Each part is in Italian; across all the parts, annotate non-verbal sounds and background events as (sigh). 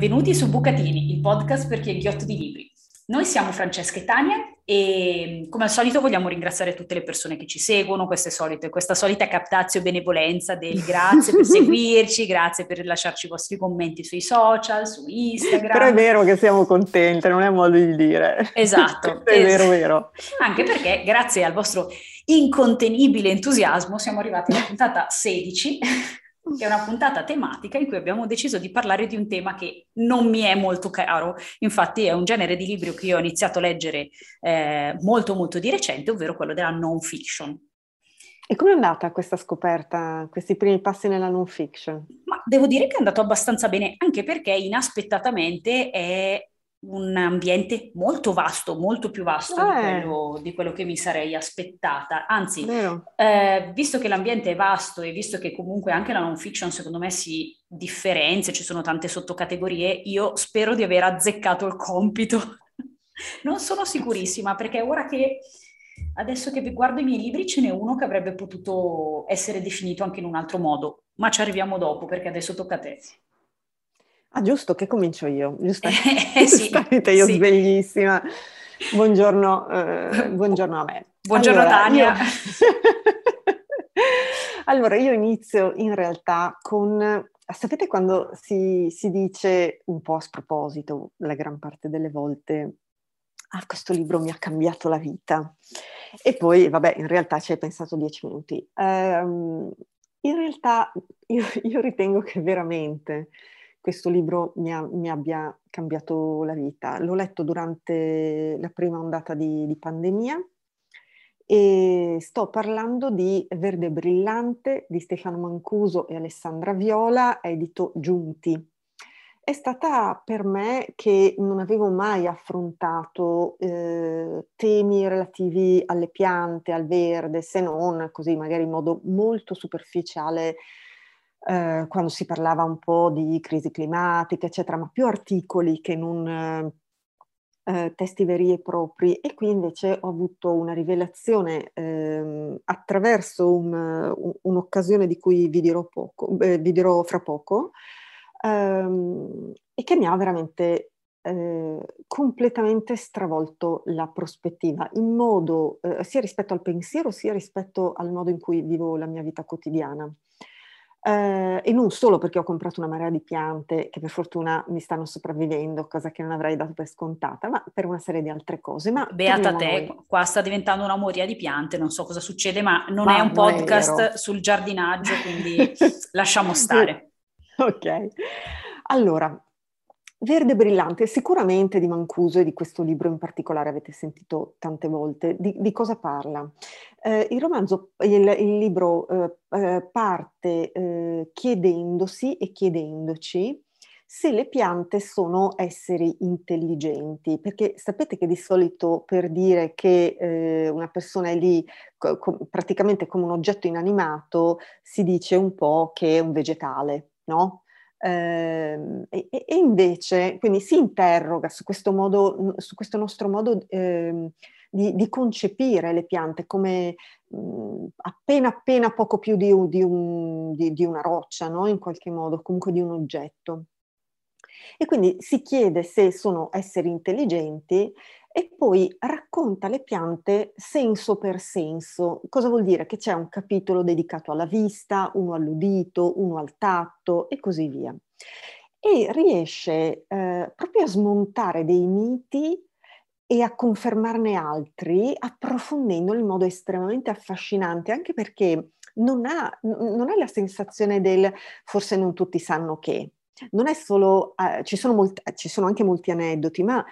Benvenuti su Bucatini, il podcast per chi è ghiotto di libri. Noi siamo Francesca e Tania e come al solito vogliamo ringraziare tutte le persone che ci seguono, solite, questa solita captazio benevolenza del (laughs) grazie per seguirci, grazie per lasciarci i vostri commenti sui social, su Instagram. Però è vero che siamo contente, non è modo di dire. Esatto. (laughs) è vero, vero. Anche perché grazie al vostro incontenibile entusiasmo siamo arrivati alla puntata 16 che è una puntata tematica in cui abbiamo deciso di parlare di un tema che non mi è molto caro, infatti è un genere di libro che io ho iniziato a leggere eh, molto molto di recente, ovvero quello della non fiction. E come è andata questa scoperta, questi primi passi nella non fiction? Ma devo dire che è andato abbastanza bene, anche perché inaspettatamente è un ambiente molto vasto, molto più vasto eh. di, quello, di, quello, che mi sarei aspettata. Anzi, eh, visto che l'ambiente è vasto e visto che comunque anche la non fiction secondo me si differenzia, ci sono tante sottocategorie, io spero di aver azzeccato il compito. (laughs) non sono sicurissima perché ora che adesso che guardo i miei libri ce n'è uno che avrebbe potuto essere definito anche in un altro modo, ma ci arriviamo dopo perché adesso tocca a te. Ah, giusto, che comincio io, giustamente, (laughs) eh, (laughs) sì, giustamente io sì. sveglissima. Buongiorno, eh, (laughs) buongiorno a me. Buongiorno allora, Tania. Io... allora, io inizio in realtà con, sapete quando si, si dice un po' a sproposito, la gran parte delle volte, ah, questo libro mi ha cambiato la vita. E poi, vabbè, in realtà ci hai pensato dieci minuti. Um, in realtà io, io ritengo che veramente questo libro mi, ha, mi, abbia cambiato la vita. L'ho letto durante la prima ondata di, di pandemia e sto parlando di Verde Brillante di Stefano Mancuso e Alessandra Viola, edito Giunti. È stata per me che non avevo mai affrontato eh, temi relativi alle piante, al verde, se non così magari in modo molto superficiale eh, quando si parlava un po' di crisi climatica, eccetera, ma più articoli che non eh, eh, testi veri e propri. E qui invece ho avuto una rivelazione ehm, attraverso un, un'occasione di cui vi dirò, poco, eh, vi dirò fra poco, ehm, e che mi ha veramente eh, completamente stravolto la prospettiva in modo eh, sia rispetto al pensiero sia rispetto al modo in cui vivo la mia vita quotidiana. Eh, e non solo perché ho comprato una marea di piante che per fortuna mi stanno sopravvivendo, cosa che non avrei dato per scontata, ma per una serie di altre cose. Ma Beata te, noi. qua sta diventando una moria di piante, non so cosa succede, ma non ma è un podcast è sul giardinaggio, quindi (laughs) lasciamo stare. Ok, allora Verde brillante, sicuramente di Mancuso e di questo libro in particolare avete sentito tante volte. Di, di cosa parla? Eh, il romanzo, il, il libro eh, eh, parte eh, chiedendosi e chiedendoci se le piante sono esseri intelligenti, perché sapete che di solito per dire che eh, una persona è lì co- co- praticamente come un oggetto inanimato si dice un po' che è un vegetale, no? Eh, e, e, invece, quindi si interroga su questo, modo, su questo nostro modo eh, di, di, concepire le piante come mh, appena appena poco più di, di, un, di una roccia, no? in qualche modo, comunque di un oggetto. E quindi si chiede se sono esseri intelligenti e poi racconta le piante senso per senso. Cosa vuol dire? Che c'è un capitolo dedicato alla vista, uno all'udito, uno al tatto e così via. E riesce eh, proprio a smontare dei miti e a confermarne altri, approfondendoli in modo estremamente affascinante, anche perché non ha, non ha la sensazione del forse non tutti sanno che, non è solo, eh, ci, sono molti, ci, sono anche molti aneddoti, ma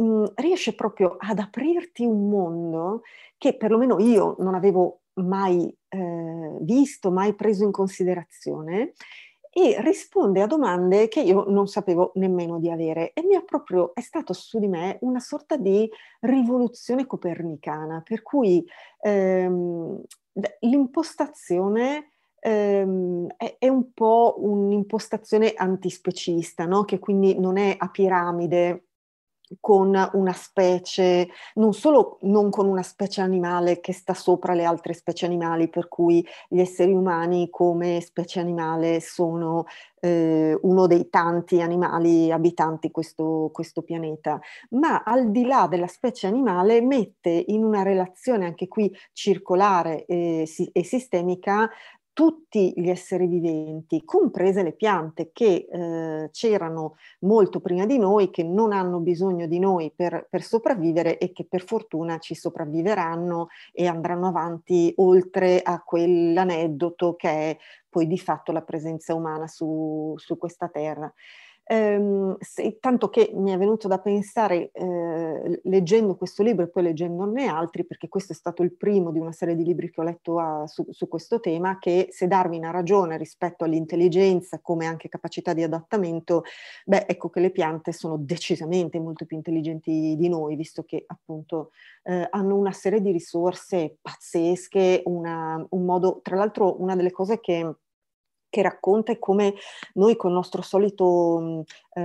mm, riesce proprio ad aprirti un mondo che perlomeno io non avevo mai eh, visto, mai preso in considerazione e risponde a domande che io non sapevo nemmeno di avere e mi ha proprio, è stato su di me una sorta di rivoluzione copernicana, per cui ehm, l'impostazione ehm, è, è, un po' un'impostazione antispecista, no? che quindi non è a piramide con una specie, non solo non con una specie animale che sta sopra le altre specie animali, per cui gli esseri umani come specie animale sono eh, uno dei tanti animali abitanti questo, questo pianeta, ma al di là della specie animale mette in una relazione anche qui circolare e, e sistemica tutti gli esseri viventi, comprese le piante che eh, c'erano molto prima di noi, che non hanno bisogno di noi per, per, sopravvivere e che per fortuna ci sopravviveranno e andranno avanti oltre a quell'aneddoto che è poi di fatto la presenza umana su, su questa terra. Ehm, se, tanto che mi è venuto da pensare, eh, leggendo questo libro e poi leggendone altri, perché questo è stato il primo di una serie di libri che ho letto a, su, su, questo tema, che se Darwin ha ragione rispetto all'intelligenza come anche capacità di adattamento, beh, ecco che le piante sono decisamente molto più intelligenti di noi, visto che appunto eh, hanno una serie di risorse pazzesche, una, un modo, tra l'altro una delle cose che che racconta come noi con il nostro solito eh,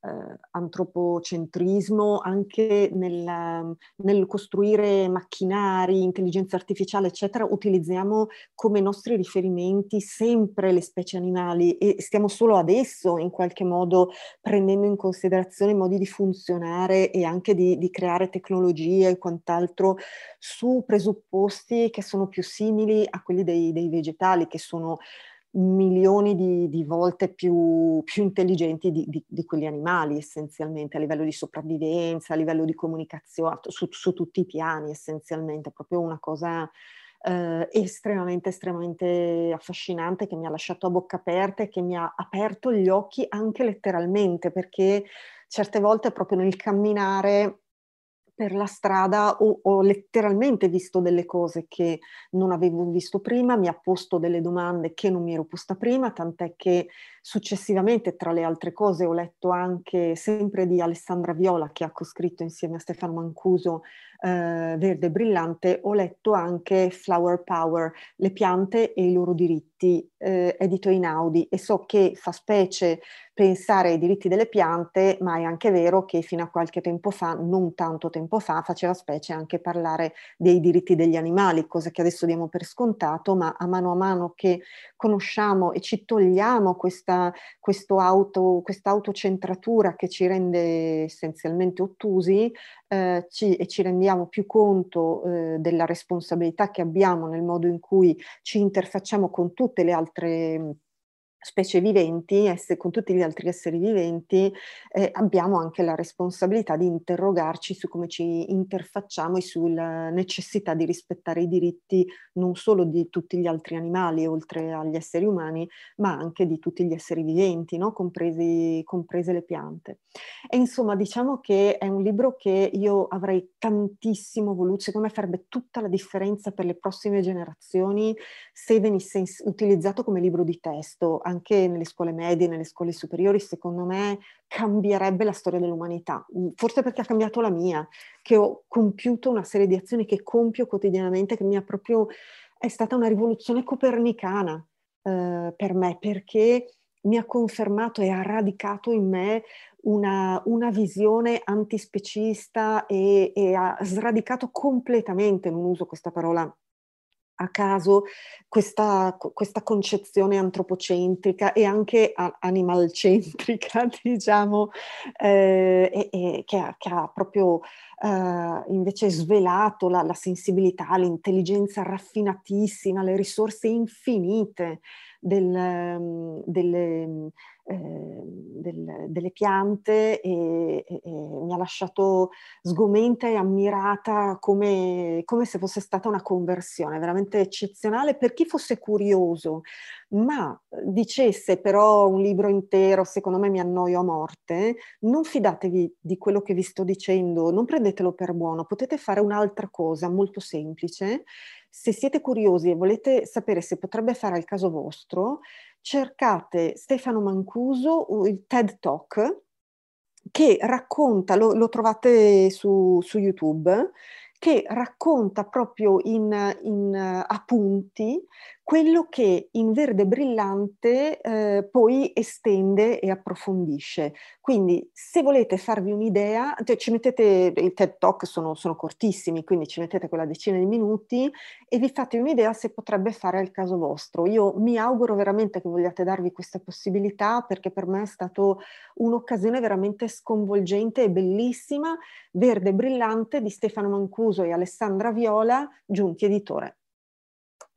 eh, antropocentrismo, anche nel, nel, costruire macchinari, intelligenza artificiale, eccetera, utilizziamo come nostri riferimenti sempre le specie animali e stiamo solo adesso in qualche modo prendendo in considerazione i modi di funzionare e anche di, di creare tecnologie e quant'altro su presupposti che sono più simili a quelli dei, dei vegetali, che sono milioni di, di volte più, più intelligenti di, di, di, quegli animali essenzialmente a livello di sopravvivenza, a livello di comunicazione, su, su tutti i piani essenzialmente, proprio una cosa eh, estremamente, estremamente affascinante che mi ha lasciato a bocca aperta e che mi ha aperto gli occhi anche letteralmente perché certe volte proprio nel camminare per la strada ho, ho, letteralmente visto delle cose che non avevo visto prima, mi ha posto delle domande che non mi ero posta prima, tant'è che successivamente, tra le altre cose, ho letto anche sempre di Alessandra Viola, che ha coscritto insieme a Stefano Mancuso eh, Verde Brillante, ho letto anche Flower Power, le piante e i loro diritti, eh, edito in Audi, e so che fa specie pensare ai diritti delle piante, ma è anche vero che fino a qualche tempo fa, non tanto tempo fa, faceva specie anche parlare dei diritti degli animali, cosa che adesso diamo per scontato, ma a mano a mano che conosciamo e ci togliamo questa, auto, autocentratura che ci rende essenzialmente ottusi eh, ci, e ci rendiamo più conto eh, della responsabilità che abbiamo nel modo in cui ci interfacciamo con tutte le altre specie viventi, con tutti gli altri esseri viventi, eh, abbiamo anche la responsabilità di interrogarci su come ci interfacciamo e sulla necessità di rispettare i diritti non solo di tutti gli altri animali, oltre agli esseri umani, ma anche di tutti gli esseri viventi, no? Compresi, comprese le piante. E insomma, diciamo che è un libro che io avrei tantissimo voluto, secondo me farebbe tutta la differenza per le prossime generazioni se venisse utilizzato come libro di testo anche nelle scuole medie, nelle scuole superiori, secondo me cambierebbe la storia dell'umanità. Mm, forse perché ha cambiato la mia, che ho compiuto una serie di azioni che compio quotidianamente, che mi ha proprio... è stata una rivoluzione copernicana eh, per me, perché mi ha confermato e ha radicato in me una, una visione antispecista e, e ha sradicato completamente, non uso questa parola a caso questa, questa, concezione antropocentrica e anche animalcentrica, (laughs) diciamo, eh, e, e che, ha, che, ha, proprio eh, invece svelato la, la sensibilità, l'intelligenza raffinatissima, le risorse infinite del, delle, eh, del, delle piante e, e, e, mi ha lasciato sgomenta e ammirata come, come, se fosse stata una conversione veramente eccezionale per chi fosse curioso, ma dicesse però un libro intero, secondo me mi annoio a morte, non fidatevi di quello che vi sto dicendo, non prendetelo per buono, potete fare un'altra cosa molto semplice. Se siete curiosi e volete sapere se potrebbe fare al caso vostro, cercate Stefano Mancuso, il TED Talk, che racconta, lo, lo trovate su, su YouTube, che racconta proprio in, in appunti quello che in verde brillante eh, poi estende e approfondisce. Quindi se volete farvi un'idea, cioè ci mettete, i TED Talk sono, sono, cortissimi, quindi ci mettete quella decina di minuti e vi fate un'idea se potrebbe fare al caso vostro. Io mi auguro veramente che vogliate darvi questa possibilità perché per me è stata un'occasione veramente sconvolgente e bellissima, verde brillante di Stefano Mancuso e Alessandra Viola, giunti editore.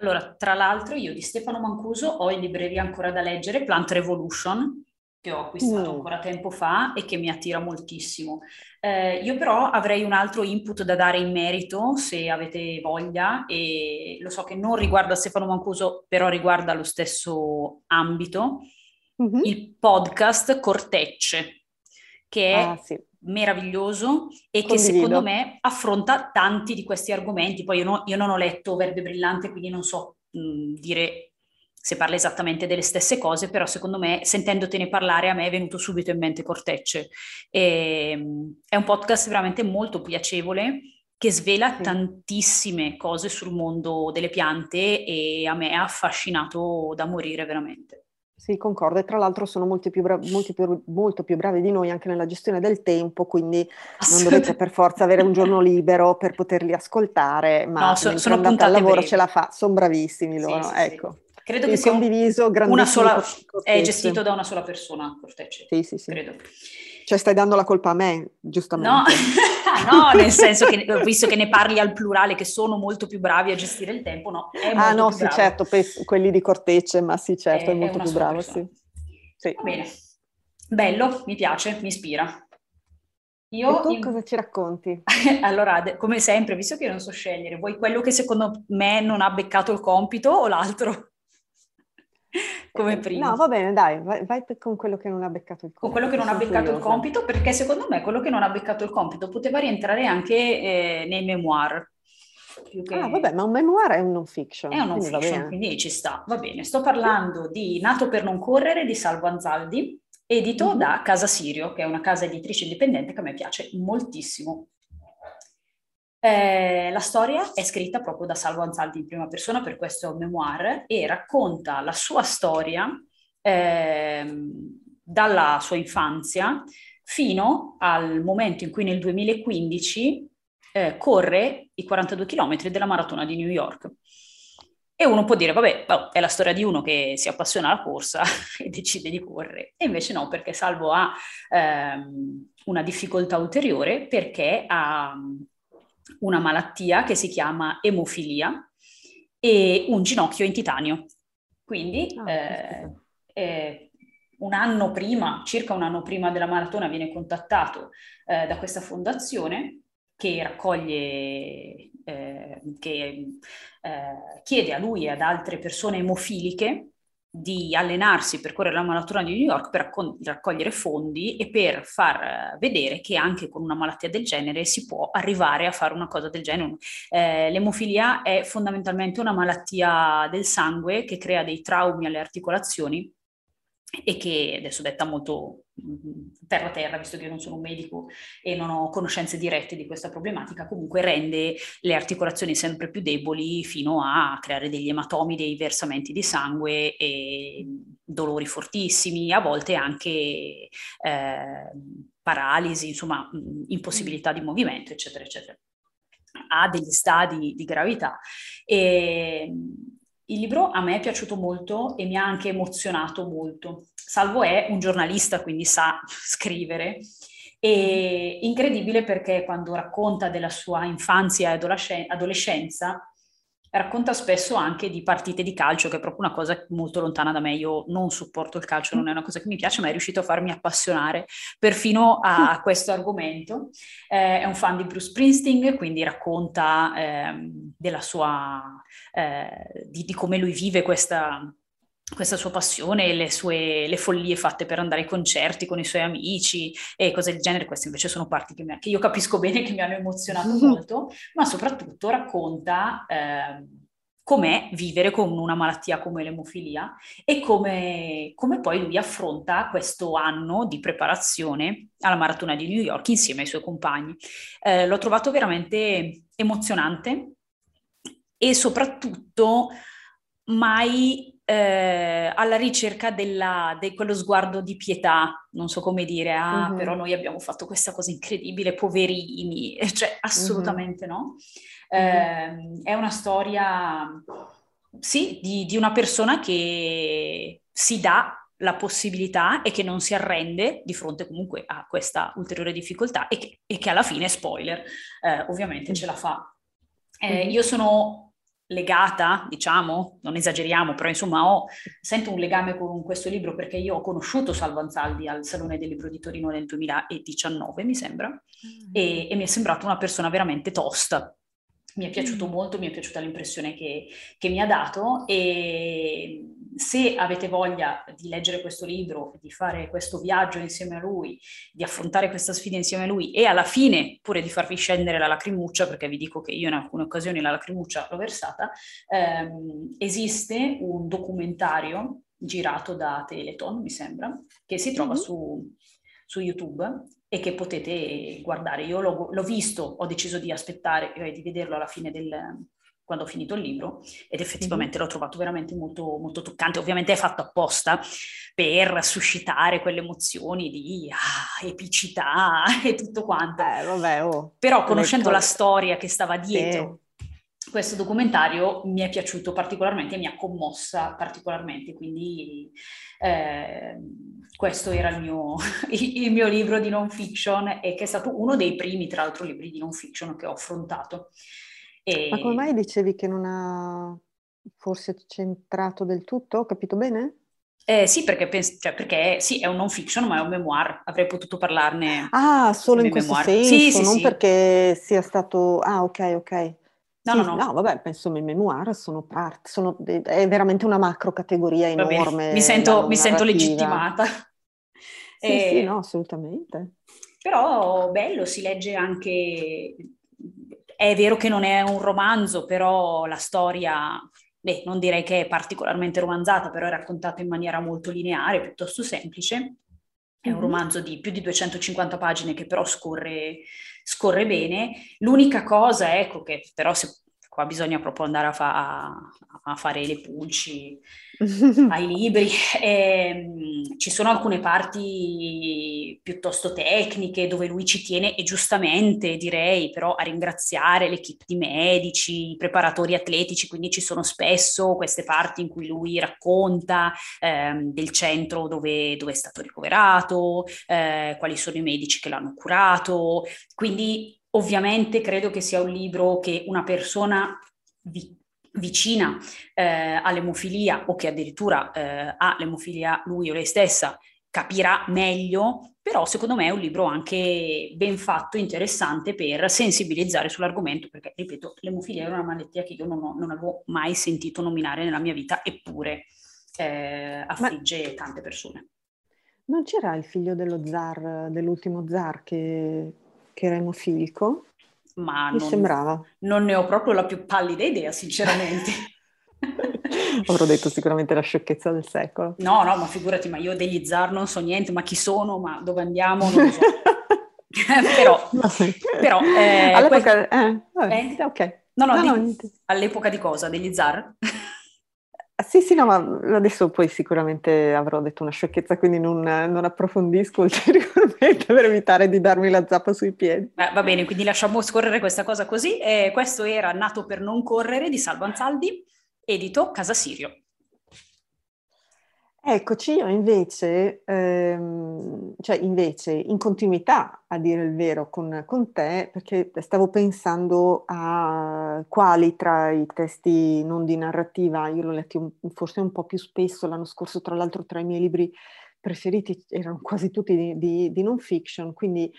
Allora, tra l'altro io di Stefano Mancuso ho in libreria ancora da leggere Plant Revolution, che ho acquistato mm. ancora tempo fa e che mi attira moltissimo. Eh, io però avrei un altro input da dare in merito, se avete voglia, e lo so che non riguarda Stefano Mancuso, però riguarda lo stesso ambito, mm-hmm. il podcast Cortecce, che è ah, sì meraviglioso e Condivido. che secondo me affronta tanti di questi argomenti. Poi io, no, io non ho letto Verde Brillante, quindi non so mh, dire se parla esattamente delle stesse cose, però secondo me, sentendotene parlare, a me è venuto subito in mente Cortecce. E, è un podcast veramente molto piacevole che svela sì. tantissime cose sul mondo delle piante e a me ha affascinato da morire veramente. Sì, concordo. E tra l'altro sono molti più bra- molti più, molto più bravi di noi anche nella gestione del tempo, quindi non dovete per forza avere un giorno libero per poterli ascoltare, ma no, so, sono andate al lavoro brevi. ce la fa, sono bravissimi loro. Sì, ecco. Sì. Credo che sia condiviso, una sola, è gestito da una sola persona, Cortecce. Sì, sì, sì. Credo. Cioè stai dando la colpa a me, giustamente. No, (laughs) no nel senso che (laughs) visto che ne parli al plurale, che sono molto più bravi a gestire il tempo, no? ah no, sì, bravo. certo, quelli di Cortecce, ma sì, certo, è, è molto più bravo, sì. sì. Bene, bello, mi piace, mi ispira. Io e tu in... cosa ci racconti? (laughs) allora, come sempre, visto che io non so scegliere, vuoi quello che secondo me non ha beccato il compito o l'altro? (laughs) come prima. No, va bene, dai, vai, vai, con quello che non ha beccato il compito. Con quello che non ha beccato curiosa. il compito, perché secondo me quello che non ha beccato il compito poteva rientrare anche eh, nei memoir. Che... Ah, vabbè, ma un memoir è un non fiction. È un non fiction, quindi ci sta, va bene. Sto parlando di Nato per non correre di Salvo Anzaldi, edito mm-hmm. da Casa Sirio, che è una casa editrice indipendente che a me piace moltissimo. Eh, la storia è scritta proprio da Salvo Anzaldi in prima persona, per questo memoir, e racconta la sua storia eh, dalla sua infanzia fino al momento in cui nel 2015 eh, corre i 42 km della maratona di New York. E uno può dire, vabbè, oh, è la storia di uno che si appassiona alla corsa (laughs) e decide di correre. E invece no, perché Salvo ha ehm, una difficoltà ulteriore perché ha una malattia che si chiama emofilia e un ginocchio in titanio. Quindi oh, eh, eh, un anno prima, circa un anno prima della maratona, viene contattato eh, da questa fondazione che raccoglie, eh, che eh, chiede a lui e ad altre persone emofiliche di allenarsi per correre la maratona di New York per raccogliere fondi e per far eh, vedere che anche con una malattia del genere si può arrivare a fare una cosa del genere. Eh, l'emofilia è fondamentalmente una malattia del sangue che crea dei traumi alle articolazioni e che adesso detta molto terra a terra, visto che io non sono un medico e non ho conoscenze dirette di questa problematica, comunque rende le articolazioni sempre più deboli fino a creare degli ematomi, dei versamenti di sangue e dolori fortissimi, a volte anche eh, paralisi, insomma impossibilità di movimento, eccetera, eccetera. Ha degli stadi di gravità. E, il libro a me è piaciuto molto e mi ha anche emozionato molto. Salvo è un giornalista, quindi sa (laughs) scrivere. E incredibile perché quando racconta della sua infanzia e adolescenza, racconta spesso anche di partite di calcio, che è proprio una cosa molto lontana da me. Io non supporto il calcio, non è una cosa che mi piace, ma è riuscito a farmi appassionare perfino a questo argomento. Eh, è un fan di Bruce Springsteen, quindi racconta eh, della sua, eh, di, di come lui vive questa questa sua passione e le sue le follie fatte per andare ai concerti con i suoi amici e cose del genere, queste invece sono parti che, mi, che io capisco bene che mi hanno emozionato (laughs) molto, ma soprattutto racconta eh, com'è vivere con una malattia come l'emofilia e come, come, poi lui affronta questo anno di preparazione alla maratona di New York insieme ai suoi compagni. Eh, l'ho trovato veramente emozionante e soprattutto mai eh, alla ricerca della, di quello sguardo di pietà, non so come dire, ah, mm-hmm. però noi abbiamo fatto questa cosa incredibile, poverini, (laughs) cioè assolutamente mm-hmm. no. Eh, è una storia, sì, di, di una persona che si dà la possibilità e che non si arrende di fronte comunque a questa ulteriore difficoltà e che, e che alla fine, spoiler, eh, ovviamente ce la fa. Eh, io sono legata, diciamo, non esageriamo, però insomma ho, sento un legame con questo libro perché io ho conosciuto Salvo Anzaldi al Salone del Libro di Torino nel 2019, mi sembra, mm. e, e mi è sembrato una persona veramente tosta, mi è piaciuto mm. molto, mi è piaciuta l'impressione che, che, mi ha dato e se avete voglia di leggere questo libro, di fare questo viaggio insieme a lui, di affrontare questa sfida insieme a lui e alla fine pure di farvi scendere la lacrimuccia, perché vi dico che io in alcune occasioni la lacrimuccia l'ho versata, ehm, esiste un documentario girato da Teleton, mi sembra, che si trova mm-hmm. su, su YouTube e che potete guardare. Io l'ho, l'ho visto, ho deciso di aspettare e di vederlo alla fine del, quando ho finito il libro ed effettivamente mm-hmm. l'ho trovato veramente molto, molto toccante. Ovviamente è fatto apposta per suscitare quelle emozioni di ah, epicità (laughs) e tutto quanto. Eh, vabbè, oh. Però conoscendo la storia che stava dietro sì. Questo documentario mi è piaciuto particolarmente, mi ha commossa particolarmente, quindi eh, questo era il mio, (laughs) il mio, libro di non fiction e che è stato uno dei primi, tra l'altro, libri di non fiction che ho affrontato. E... Ma come mai dicevi che non ha forse centrato del tutto? Ho capito bene? Eh, sì, perché, pens- cioè, perché sì, è un non fiction, ma è un memoir. Avrei potuto parlarne. Ah, solo in questo memoir. senso, sì, sì, non sì. perché sia stato. Ah, ok, ok. No, sì, no, no. no, vabbè, penso che i memoir sono parte, sono, è veramente una macro categoria enorme. Mi sento, mi sento legittimata. (laughs) Sì, e... sì, no, assolutamente. Però bello, si legge anche... È vero che non è un romanzo, però la storia, beh, non direi che è particolarmente romanzata, però è raccontata in maniera molto lineare, piuttosto semplice. È un romanzo di più di 250 pagine che però scorre, scorre bene. L'unica cosa, ecco, che però se qua bisogna proprio andare a, fa- a fare le pulci (laughs) ai libri. E, ehm, ci sono alcune parti piuttosto tecniche dove lui ci tiene, e giustamente direi, però a ringraziare l'equipe di medici, i preparatori atletici, quindi ci sono spesso queste parti in cui lui racconta ehm, del centro dove, dove, è stato ricoverato, eh, quali sono i medici che l'hanno curato, quindi Ovviamente credo che sia un libro che una persona vi, vicina eh, all'emofilia o che addirittura eh, ha l'emofilia lui o lei stessa capirà meglio, però secondo me è un libro anche ben fatto, interessante per sensibilizzare sull'argomento, perché ripeto, l'emofilia era una malattia che io non, ho, non avevo mai sentito nominare nella mia vita, eppure eh, affligge Ma tante persone. Non c'era il figlio dello zar, dell'ultimo zar che che era emofilico? Ma Mi non, sembrava. Non ne ho proprio la più pallida idea, sinceramente. (laughs) Avrò detto sicuramente la sciocchezza del secolo. No, no, ma figurati, ma io degli zar non so niente, ma chi sono, ma dove andiamo, non lo so. (laughs) però, però eh, all'epoca, questo... eh, vabbè, eh? ok. No, no, no, di... all'epoca di cosa? Degli zar? Sì, sì, no, ma adesso poi sicuramente avrò detto una sciocchezza, quindi non, non approfondisco (laughs) ulteriormente per evitare di darmi la zappa sui piedi. Eh, va bene, quindi lasciamo scorrere questa cosa così. Eh, questo era Nato per non correre di Salvo Anzaldi, edito Casa Sirio. Eccoci, io invece, ehm, cioè invece in continuità a dire il vero con, con, te, perché stavo pensando a quali tra i testi non di narrativa, io l'ho letto forse un po' più spesso, l'anno scorso tra l'altro tra i miei libri preferiti erano quasi tutti di, di, di non fiction, quindi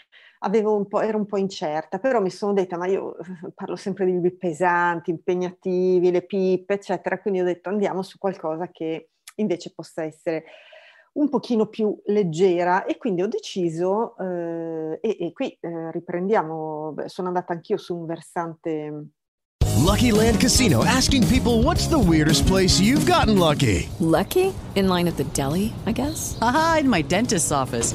un ero un po' incerta, però mi sono detta, ma io parlo sempre di libri pesanti, impegnativi, le pippe, eccetera, quindi ho detto andiamo su qualcosa che invece possa essere un pochino più leggera e quindi ho deciso, eh, e, e, qui eh, riprendiamo, sono andata anch'io su un versante... Lucky Land Casino, asking people what's the weirdest place you've gotten lucky? Lucky? In line at the deli, I guess? Aha, in my dentist's office.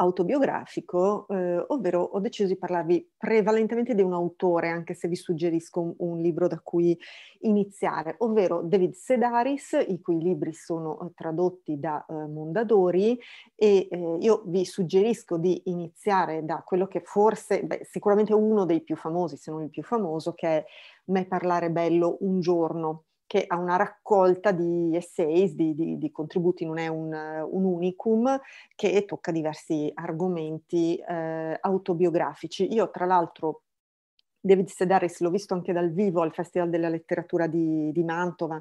Autobiografico, eh, ovvero ho deciso di parlarvi prevalentemente di un autore, anche se vi suggerisco un, un, libro da cui iniziare, ovvero David Sedaris, i cui libri sono eh, tradotti da eh, Mondadori e eh, io vi suggerisco di iniziare da quello che forse, beh, sicuramente uno dei più famosi, se non il più famoso, che è Me parlare bello un giorno che ha una raccolta di essays, di, di, di contributi, non è un, un, unicum, che tocca diversi argomenti eh, autobiografici. Io tra l'altro David Sedaris l'ho visto anche dal vivo al Festival della Letteratura di, di Mantova,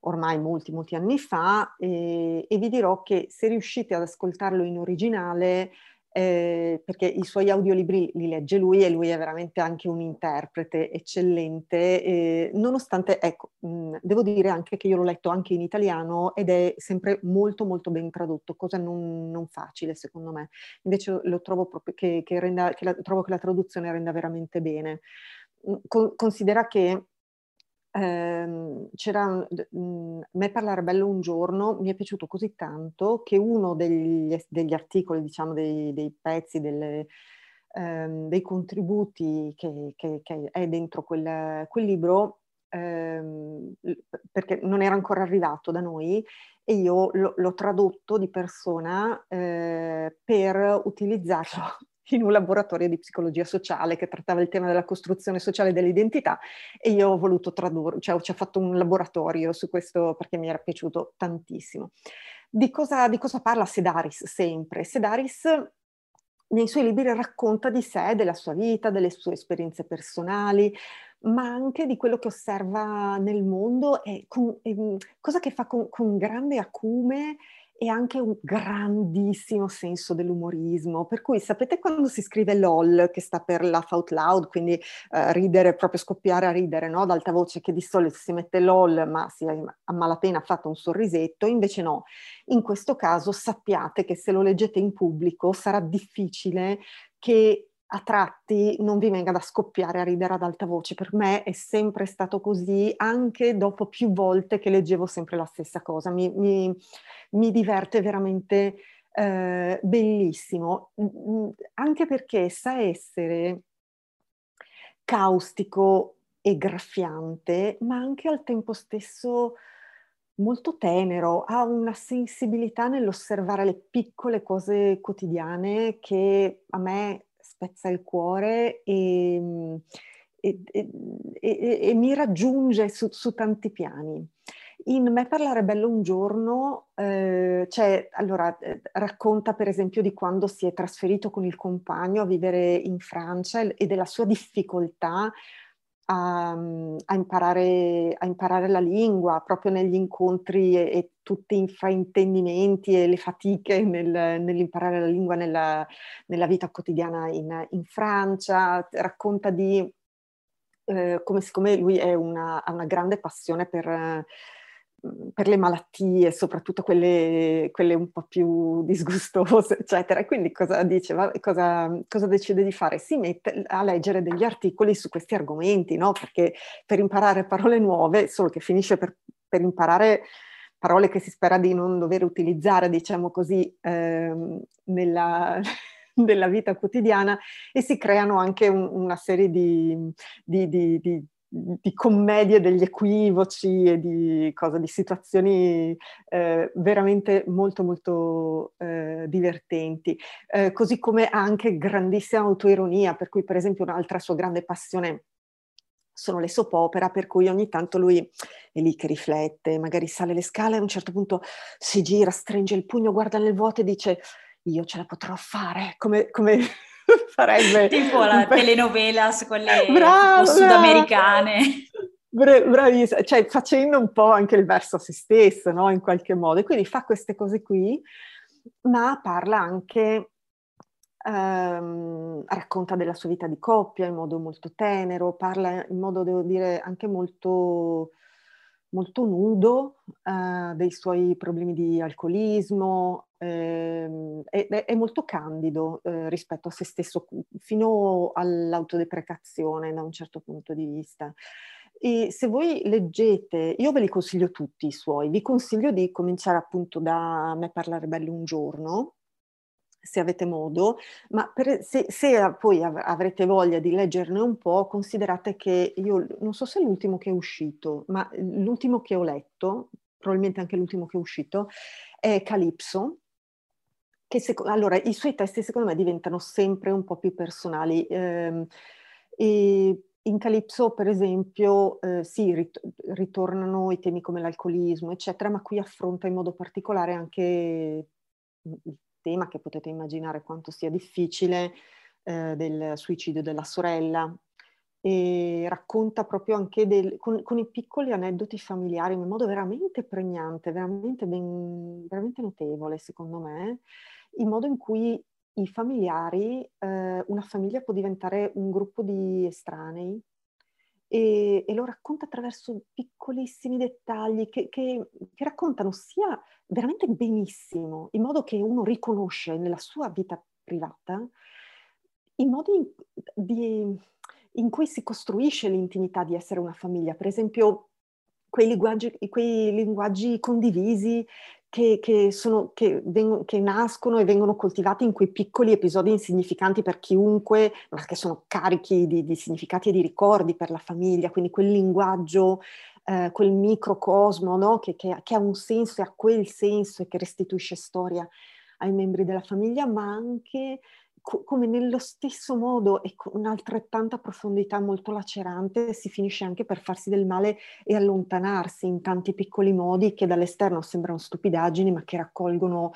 ormai molti, molti anni fa, e, e, vi dirò che se riuscite ad ascoltarlo in originale eh, perché i suoi audiolibri li legge lui e lui è veramente anche un interprete eccellente, eh, nonostante, ecco, mh, devo dire anche che io l'ho letto anche in italiano ed è sempre molto molto ben tradotto, cosa non, non facile secondo me. Invece lo trovo proprio che, che, renda, che la, trovo che la traduzione renda veramente bene. Con, considera che ehm, c'era mh, me parlare bello un giorno mi è piaciuto così tanto che uno degli, degli articoli, diciamo dei, dei pezzi, delle, ehm, dei contributi che, che, che, è dentro quel, quel libro, ehm, perché non era ancora arrivato da noi, e io l'ho tradotto di persona eh, per utilizzarlo in un laboratorio di psicologia sociale che trattava il tema della costruzione sociale dell'identità e io ho voluto tradurre, cioè ci ho fatto un laboratorio su questo perché mi era piaciuto tantissimo. Di cosa, di cosa parla Sedaris sempre? Sedaris nei suoi libri racconta di sé, della sua vita, delle sue esperienze personali, ma anche di quello che osserva nel mondo e, con, e cosa che fa con, con grande acume e anche un grandissimo senso dell'umorismo, per cui sapete quando si scrive LOL, che sta per laugh out loud, quindi uh, ridere, proprio scoppiare a ridere, no? ad alta voce, che di solito si mette LOL, ma si è a malapena fatto un sorrisetto, invece no. In questo caso sappiate che se lo leggete in pubblico sarà difficile che a tratti non vi venga da scoppiare a ridere ad alta voce. Per me è sempre stato così, anche dopo più volte che leggevo sempre la stessa cosa. Mi, mi, mi diverte veramente eh, bellissimo, anche perché sa essere caustico e graffiante, ma anche al tempo stesso molto tenero, ha una sensibilità nell'osservare le piccole cose quotidiane che a me spezza il cuore e, e, e, e mi raggiunge su, su, tanti piani. In Me parlare bello un giorno, eh, cioè, allora, eh, racconta per esempio di quando si è trasferito con il compagno a vivere in Francia e della sua difficoltà a, a, imparare, a, imparare, la lingua, proprio negli incontri e, e tutti i fraintendimenti e le fatiche nel, nell'imparare la lingua nella, nella vita quotidiana in, in, Francia, racconta di eh, come siccome lui una, ha una grande passione per per le malattie, soprattutto quelle, quelle, un po' più (laughs) disgustose, eccetera. Quindi cosa dice? Cosa, cosa, decide di fare? Si mette a leggere degli articoli su questi argomenti, no? Perché per imparare parole nuove, solo che finisce per, per imparare parole che si spera di non dover utilizzare, diciamo così, ehm, nella, (laughs) nella, vita quotidiana e si creano anche un, una serie di, di, di, di di commedie degli equivoci e di, cosa, di situazioni eh, veramente molto molto eh, divertenti, eh, così come anche grandissima autoironia, per cui per esempio un'altra sua grande passione sono le soap opera, per cui ogni tanto lui è lì che riflette, magari sale le scale e a un certo punto si gira, stringe il pugno, guarda nel vuoto e dice io ce la potrò fare, come, come (laughs) farebbe... tipo la telenovelas, quelle (laughs) bravo, sudamericane. Bra- bravissima, cioè facendo un po' anche il verso a se stesso, no? In qualche modo. E quindi fa queste cose qui, ma parla anche, ehm, racconta della sua vita di coppia in modo molto tenero, parla in modo, devo dire, anche molto molto nudo eh, dei suoi problemi di alcolismo, eh, è, è, molto candido eh, rispetto a se stesso, fino all'autodeprecazione da un certo punto di vista. E se voi leggete, io ve li consiglio tutti i suoi, vi consiglio di cominciare appunto da Me parlare bello un giorno, se avete modo, ma per, se, se, poi av- avrete voglia di leggerne un po', considerate che io non so se è l'ultimo che è uscito, ma l'ultimo che ho letto, probabilmente anche l'ultimo che è uscito, è Calypso. Che seco- allora, i suoi testi secondo me diventano sempre un po' più personali. Ehm, e in Calypso, per esempio, eh, sì, rit- ritornano i temi come l'alcolismo, eccetera, ma qui affronta in modo particolare anche il tema che potete immaginare quanto sia difficile eh, del suicidio della sorella. E racconta proprio anche del, con, con, i piccoli aneddoti familiari in modo veramente pregnante, veramente, ben, veramente notevole secondo me, il modo in cui i familiari, eh, una famiglia può diventare un gruppo di estranei e, e lo racconta attraverso piccolissimi dettagli che, che, che, raccontano sia veramente benissimo, in modo che uno riconosce nella sua vita privata, i modi in, di, in cui si costruisce l'intimità di essere una famiglia. Per esempio, quei linguaggi, quei linguaggi condivisi che, che, sono, che, vengono, che, nascono e vengono coltivati in quei piccoli episodi insignificanti per chiunque, ma che sono carichi di, di significati e di ricordi per la famiglia, quindi quel linguaggio, eh, quel microcosmo no? che, ha un senso e ha quel senso e che restituisce storia ai membri della famiglia, ma anche co- come nello stesso modo e con un'altrettanta profondità molto lacerante si finisce anche per farsi del male e allontanarsi in tanti piccoli modi che dall'esterno sembrano stupidaggini ma che raccolgono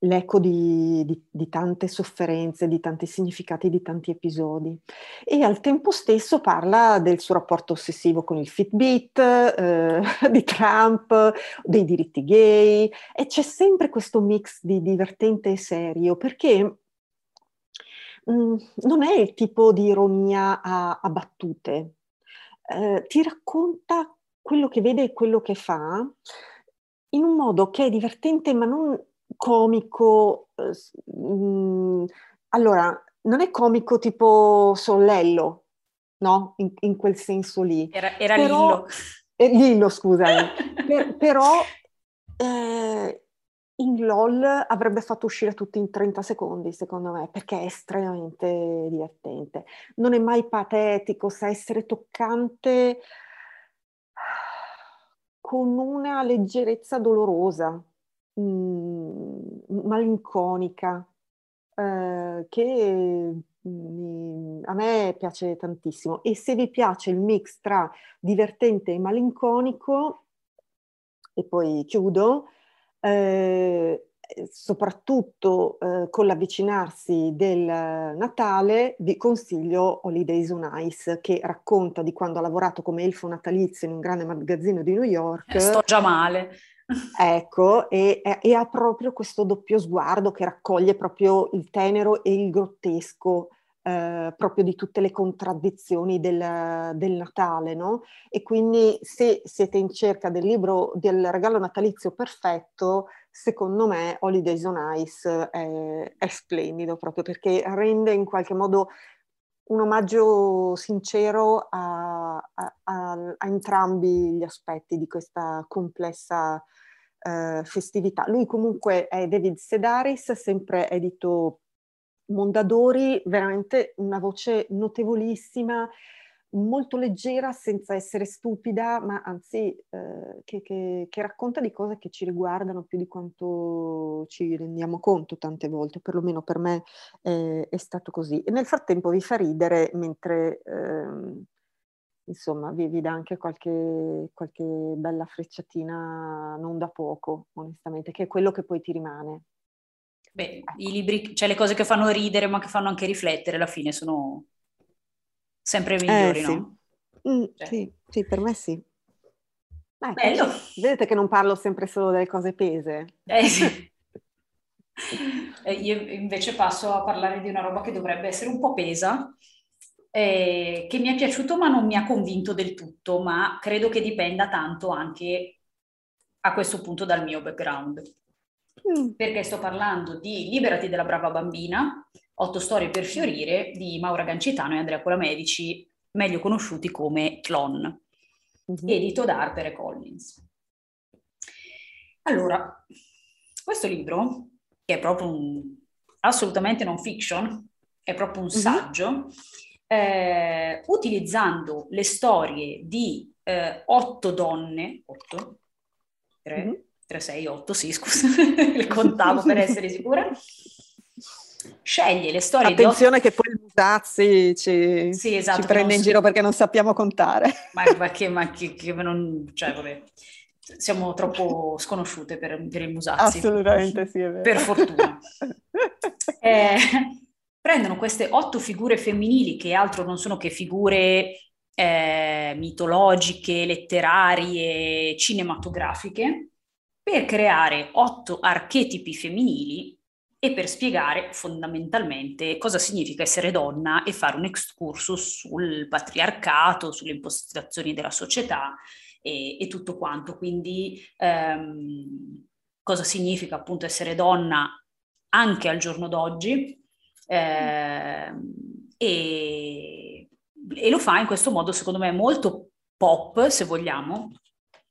l'eco di, di, di, tante sofferenze, di tanti significati, di tanti episodi. E al tempo stesso parla del suo rapporto ossessivo con il Fitbit, eh, (laughs) di Trump, dei diritti gay, e c'è sempre questo mix di divertente e serio, perché Mm, non è il tipo di ironia a, a battute, eh, ti racconta quello che vede e quello che fa in un modo che è divertente ma non comico. Eh, mm, allora, non è comico tipo sollello, no? In, in quel senso lì. Era, era però, Lillo. Eh, Lillo, scusami. (laughs) per, però eh, in LOL avrebbe fatto uscire tutti in 30 secondi, secondo me, perché è estremamente divertente. Non è mai patetico, sa essere toccante con una leggerezza dolorosa, mh, mm, malinconica, eh, che mi, a me piace tantissimo. E se vi piace il mix tra divertente e malinconico, e poi chiudo, eh, soprattutto eh, con l'avvicinarsi del Natale, vi consiglio Holidays on Ice, che racconta di quando ha lavorato come elfo natalizio in un grande magazzino di New York. Sto già male. (laughs) Ecco, e, e, ha proprio questo doppio sguardo che raccoglie proprio il tenero e il grottesco eh, proprio di tutte le contraddizioni del, del, Natale, no? E quindi se siete in cerca del libro del regalo natalizio perfetto, secondo me Holidays on Ice è, è splendido proprio perché rende in qualche modo un omaggio sincero a, a, a, a, entrambi gli aspetti di questa complessa eh, festività. Lui comunque è David Sedaris, sempre edito Mondadori, veramente una voce notevolissima, molto leggera senza essere stupida, ma anzi eh, che, che, che, racconta di cose che ci riguardano più di quanto ci rendiamo conto tante volte, perlomeno per me eh, è stato così. E nel frattempo vi fa ridere mentre... Eh, insomma, vi, vi, dà anche qualche, qualche bella frecciatina non da poco, onestamente, che è quello che poi ti rimane. Beh, i libri, cioè le cose che fanno ridere ma che fanno anche riflettere alla fine sono sempre migliori, eh, sì. no? Mm, cioè. sì, sì, per me sì. Eh, Bello. Vedete che non parlo sempre solo delle cose pese. Eh sì. (laughs) eh, io invece passo a parlare di una roba che dovrebbe essere un po' pesa, eh, che mi è piaciuto ma non mi ha convinto del tutto, ma credo che dipenda tanto anche a questo punto dal mio background. Mm. Perché sto parlando di Liberati della brava bambina, Otto storie per fiorire di Maura Gancitano e Andrea Colamedici, meglio conosciuti come Clon, mm-hmm. edito da Harper Collins. Allora, questo libro, che è proprio un, assolutamente non fiction, è proprio un mhm. saggio, mm-hmm. eh, utilizzando le storie di eh, otto donne, otto, tre, mm-hmm. 3, 6, 8, sì, scusa, (laughs) il contavo per essere sicura. Sceglie le storie Attenzione otto... che poi il Musazzi ci, sì, esatto, ci prende in giro perché non sappiamo contare. Ma, ma che, ma che, che non... Cioè, vabbè, siamo troppo sconosciute per, per il Musazzi. Assolutamente sì, è vero. Per fortuna. (laughs) Eh, prendono queste otto figure femminili che altro non sono che figure eh, mitologiche, letterarie, cinematografiche, per creare otto archetipi femminili e per spiegare fondamentalmente cosa significa essere donna e fare un excursus sul patriarcato, sulle impostazioni della società e, e tutto quanto. Quindi ehm, cosa significa appunto essere donna anche al giorno d'oggi eh, e, e lo fa in questo modo secondo me molto pop, se vogliamo,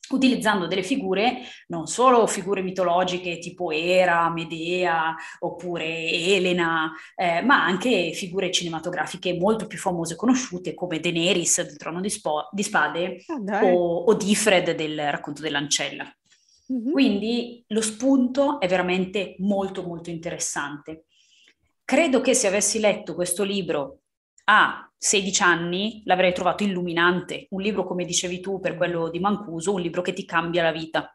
utilizzando delle figure, non solo figure mitologiche tipo Era, Medea oppure Elena, eh, ma anche figure cinematografiche molto più famose e conosciute come Daenerys del Trono di, Spo- di Spade oh, o, o Difred del Racconto dell'Ancella. Mm-hmm. Quindi lo spunto è veramente molto molto interessante. Credo che se avessi letto questo libro a 16 anni l'avrei trovato illuminante, un libro come dicevi tu per quello di Mancuso, un libro che ti cambia la vita.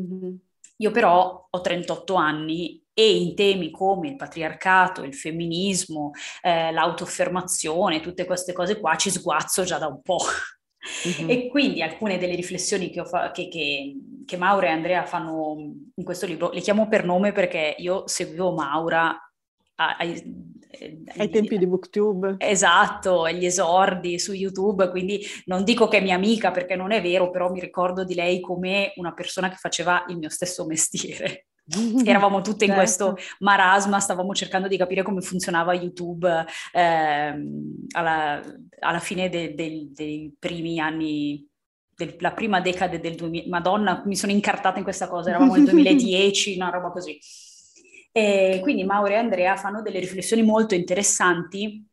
Mm-hmm. Io però ho 38 anni e in temi come il patriarcato, il femminismo, eh, l'autoaffermazione, tutte queste cose qua ci sguazzo già da un po'. Mm-hmm. E quindi alcune delle riflessioni che, fa- che, che, che, Maura e Andrea fanno in questo libro, le chiamo per nome perché io seguivo Maura ai, ai tempi di Booktube. Esatto, agli esordi su YouTube, quindi non dico che è mia amica perché non è vero, però mi ricordo di lei come una persona che faceva il mio stesso mestiere. (laughs) Eravamo tutte in certo. questo marasma, stavamo cercando di capire come funzionava YouTube eh, alla, alla, fine de, de, dei primi anni la prima decade del 2000, Madonna, mi sono incartata in questa cosa, eravamo nel (laughs) 2010, una roba così. E quindi Mauro e Andrea fanno delle riflessioni molto interessanti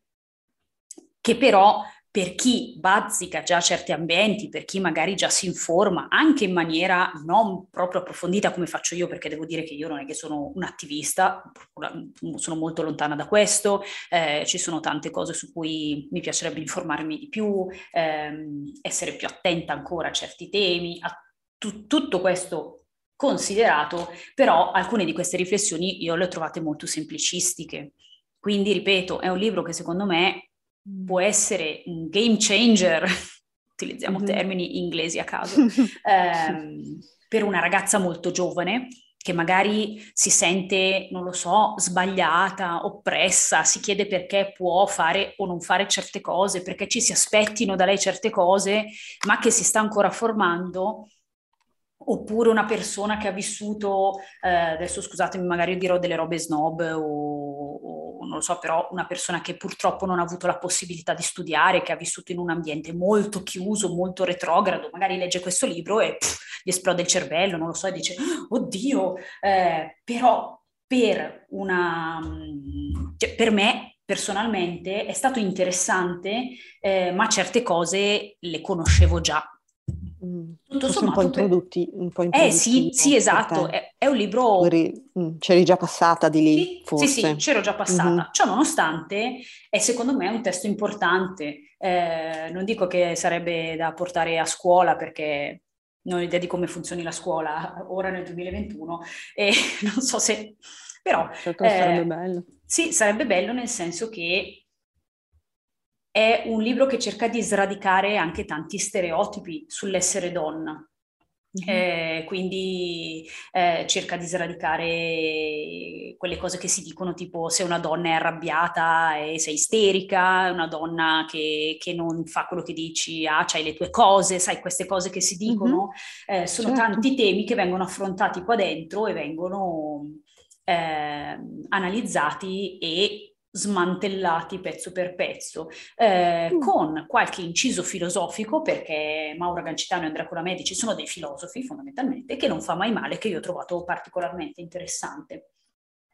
che però per chi bazzica già certi ambienti, per chi magari già si informa anche in maniera non proprio approfondita come faccio io, perché devo dire che io non è che sono un attivista, sono molto lontana da questo, eh, ci sono tante cose su cui mi piacerebbe informarmi di più, ehm, essere più attenta ancora a certi temi, a tu, tutto questo Considerato, però alcune di queste riflessioni io le ho trovate molto semplicistiche. Quindi, ripeto, è un libro che secondo me mm. può essere un game changer, (laughs) utilizziamo mm. termini inglesi a caso, (laughs) ehm, per una ragazza molto giovane che magari si sente, non lo so, sbagliata, oppressa, si chiede perché può fare o non fare certe cose, perché ci si aspettino da lei certe cose, ma che si sta ancora formando, oppure una persona che ha vissuto, eh, adesso scusatemi, magari dirò delle robe snob o, o, non lo so, però una persona che purtroppo non ha avuto la possibilità di studiare, che ha vissuto in un ambiente molto chiuso, molto retrogrado, magari legge questo libro e pff, gli esplode il cervello, non lo so, e dice, oddio, eh, però per una... Cioè, per me personalmente è stato interessante, eh, ma certe cose le conoscevo già, Mm. Tutto sommato, un po' introdotti, un po' Eh sì, sì, esatto, è, è, un libro... Mm, c'eri già passata di lì, sì, forse. Sì, sì, c'ero già passata. Mm-hmm. Ciò nonostante, è secondo me un testo importante. Eh, non dico che sarebbe da portare a scuola perché non ho idea di come funzioni la scuola ora nel 2021 e (laughs) non so se... Però... Certo, eh, sarebbe bello. Sì, sarebbe bello nel senso che è un libro che cerca di sradicare anche tanti stereotipi sull'essere donna. Mm-hmm. Eh, quindi eh, cerca di sradicare quelle cose che si dicono tipo se una donna è arrabbiata e sei isterica, una donna che, che non fa quello che dici, ah c'hai le tue cose, sai queste cose che si dicono, mm-hmm. eh, sono certo. tanti temi che vengono affrontati qua dentro e vengono eh, analizzati e smantellati pezzo per pezzo, eh, mm. con qualche inciso filosofico, perché Maura Gancitano e Andrea Colamedici sono dei filosofi fondamentalmente, che non fa mai male, che io ho trovato particolarmente interessante.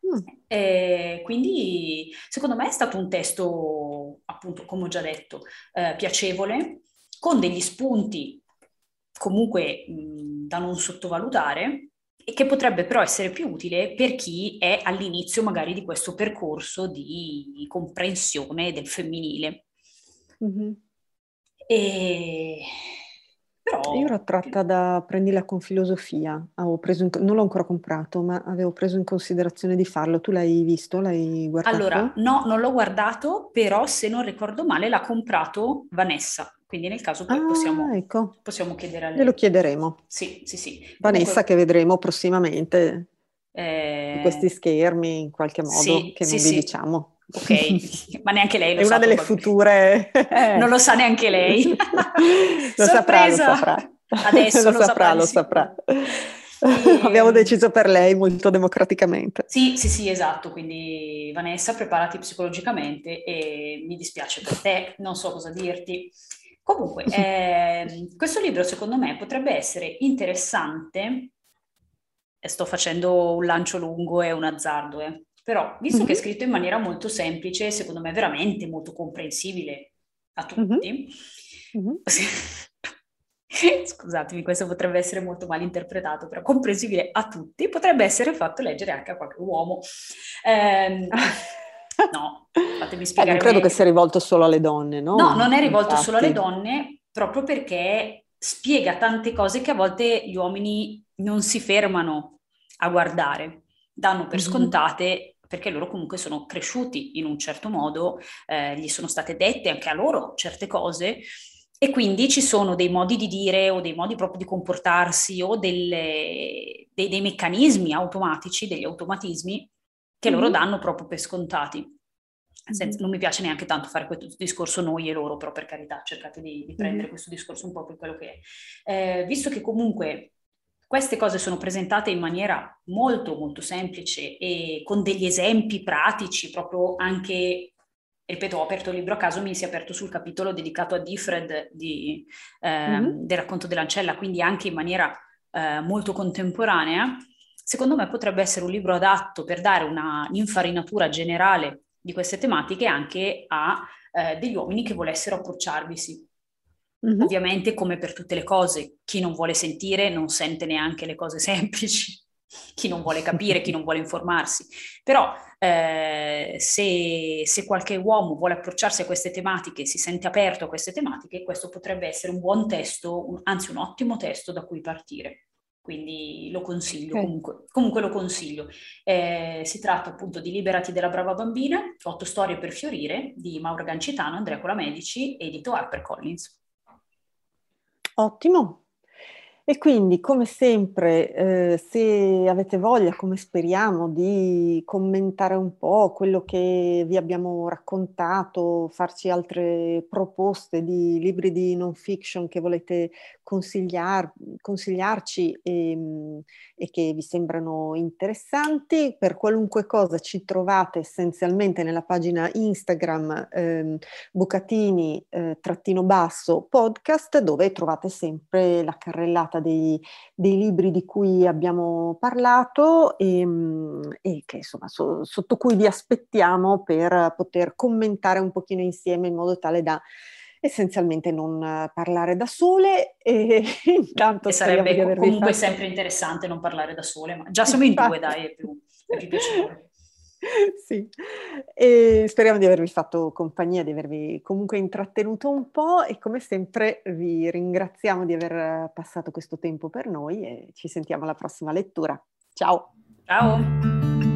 Mm. Eh, quindi secondo me è stato un testo, appunto, come ho già detto, eh, piacevole, con degli spunti comunque mh, da non sottovalutare, che potrebbe però essere più utile per chi è all'inizio magari di questo percorso di comprensione del femminile. Mm-hmm. E... Però... Io ero attratta da prendila con filosofia, in, non l'ho ancora comprato, ma avevo preso in considerazione di farlo. Tu l'hai visto, l'hai guardato? Allora, no, non l'ho guardato, però se non ricordo male l'ha comprato Vanessa. Quindi nel caso poi ah, possiamo, ecco. possiamo chiedere a lei. Glielo chiederemo. Sì, sì, sì. Vanessa Comunque... che vedremo prossimamente eh... questi schermi in qualche modo sì, che non sì, vi sì. diciamo. Ok, ma neanche lei lo È sa. È una delle future... non lo sa neanche lei. (laughs) lo saprà, lo saprà. Adesso (laughs) lo, lo saprà, lo saprà. E... Abbiamo deciso per lei molto democraticamente. Sì, sì, sì, esatto. Quindi Vanessa, preparati psicologicamente e mi dispiace per te, non so cosa dirti. Comunque, (laughs) eh, questo libro secondo me potrebbe essere interessante, sto facendo un lancio lungo e un azzardo, eh, però visto mm-hmm. che è mhm. scritto in maniera molto semplice, secondo me veramente molto comprensibile a tutti, mm-hmm. Mm-hmm. (laughs) scusatemi, questo potrebbe essere molto mal interpretato, però comprensibile a tutti, potrebbe essere fatto leggere anche a qualche uomo. Eh, (laughs) No, fatemi spiegare. Eh, non credo che sia rivolto solo alle donne, no? No, non è rivolto Infatti. solo alle donne, proprio perché spiega tante cose che a volte gli uomini non si fermano a guardare, danno per mm-hmm. scontate perché loro comunque sono cresciuti in un certo modo, eh, gli sono state dette anche a loro certe cose e quindi ci sono dei modi di dire o dei modi proprio di comportarsi o delle, dei, dei meccanismi automatici, degli automatismi che mm-hmm. loro danno proprio per scontati. Senza, non mi piace neanche tanto fare questo discorso noi e loro, però per carità cercate di, di prendere mm-hmm. questo discorso un po' per quello che è. Eh, visto che comunque queste cose sono presentate in maniera molto molto semplice e con degli esempi pratici, proprio anche, ripeto, ho aperto il libro a caso, mi si è aperto sul capitolo dedicato a Diffred di, eh, mm-hmm. del racconto dell'ancella, quindi anche in maniera eh, molto contemporanea secondo me potrebbe essere un libro adatto per dare una infarinatura generale di queste tematiche anche a eh, degli uomini che volessero approcciarvisi. Mm-hmm. Ovviamente, come per tutte le cose, chi non vuole sentire non sente neanche le cose (laughs) semplici, chi non vuole capire, chi non vuole informarsi. Però eh, se, se, qualche uomo vuole approcciarsi a queste tematiche, si sente aperto a queste tematiche, questo potrebbe essere un buon testo, un, anzi un ottimo testo da cui partire quindi lo consiglio, okay. comunque, comunque, lo consiglio. Eh, si tratta appunto di Liberati della brava bambina, otto storie per fiorire di Maura Gancitano, Andrea Colamedici, edito HarperCollins. Ottimo. E quindi, come sempre, eh, se avete voglia, come speriamo, di commentare un po' quello che vi abbiamo raccontato, farci altre proposte di libri di non fiction che volete consigliar, consigliarci e, ehm, e, che vi sembrano interessanti, per qualunque cosa ci trovate essenzialmente nella pagina Instagram eh, Bucatini-basso eh, podcast, dove trovate sempre la carrellata dei, dei libri di cui abbiamo parlato e, mm, e che insomma so, sotto cui vi aspettiamo per poter commentare un pochino insieme in modo tale da essenzialmente non parlare da sole e (laughs) intanto e sarebbe comunque fatto... sempre interessante non parlare da sole, ma già siamo in due, dai, è più, è più piacevole. (laughs) sì, e speriamo di avervi fatto compagnia, di avervi comunque intrattenuto un po' e come sempre vi ringraziamo di aver passato questo tempo per noi e ci sentiamo alla prossima lettura. Ciao! Ciao!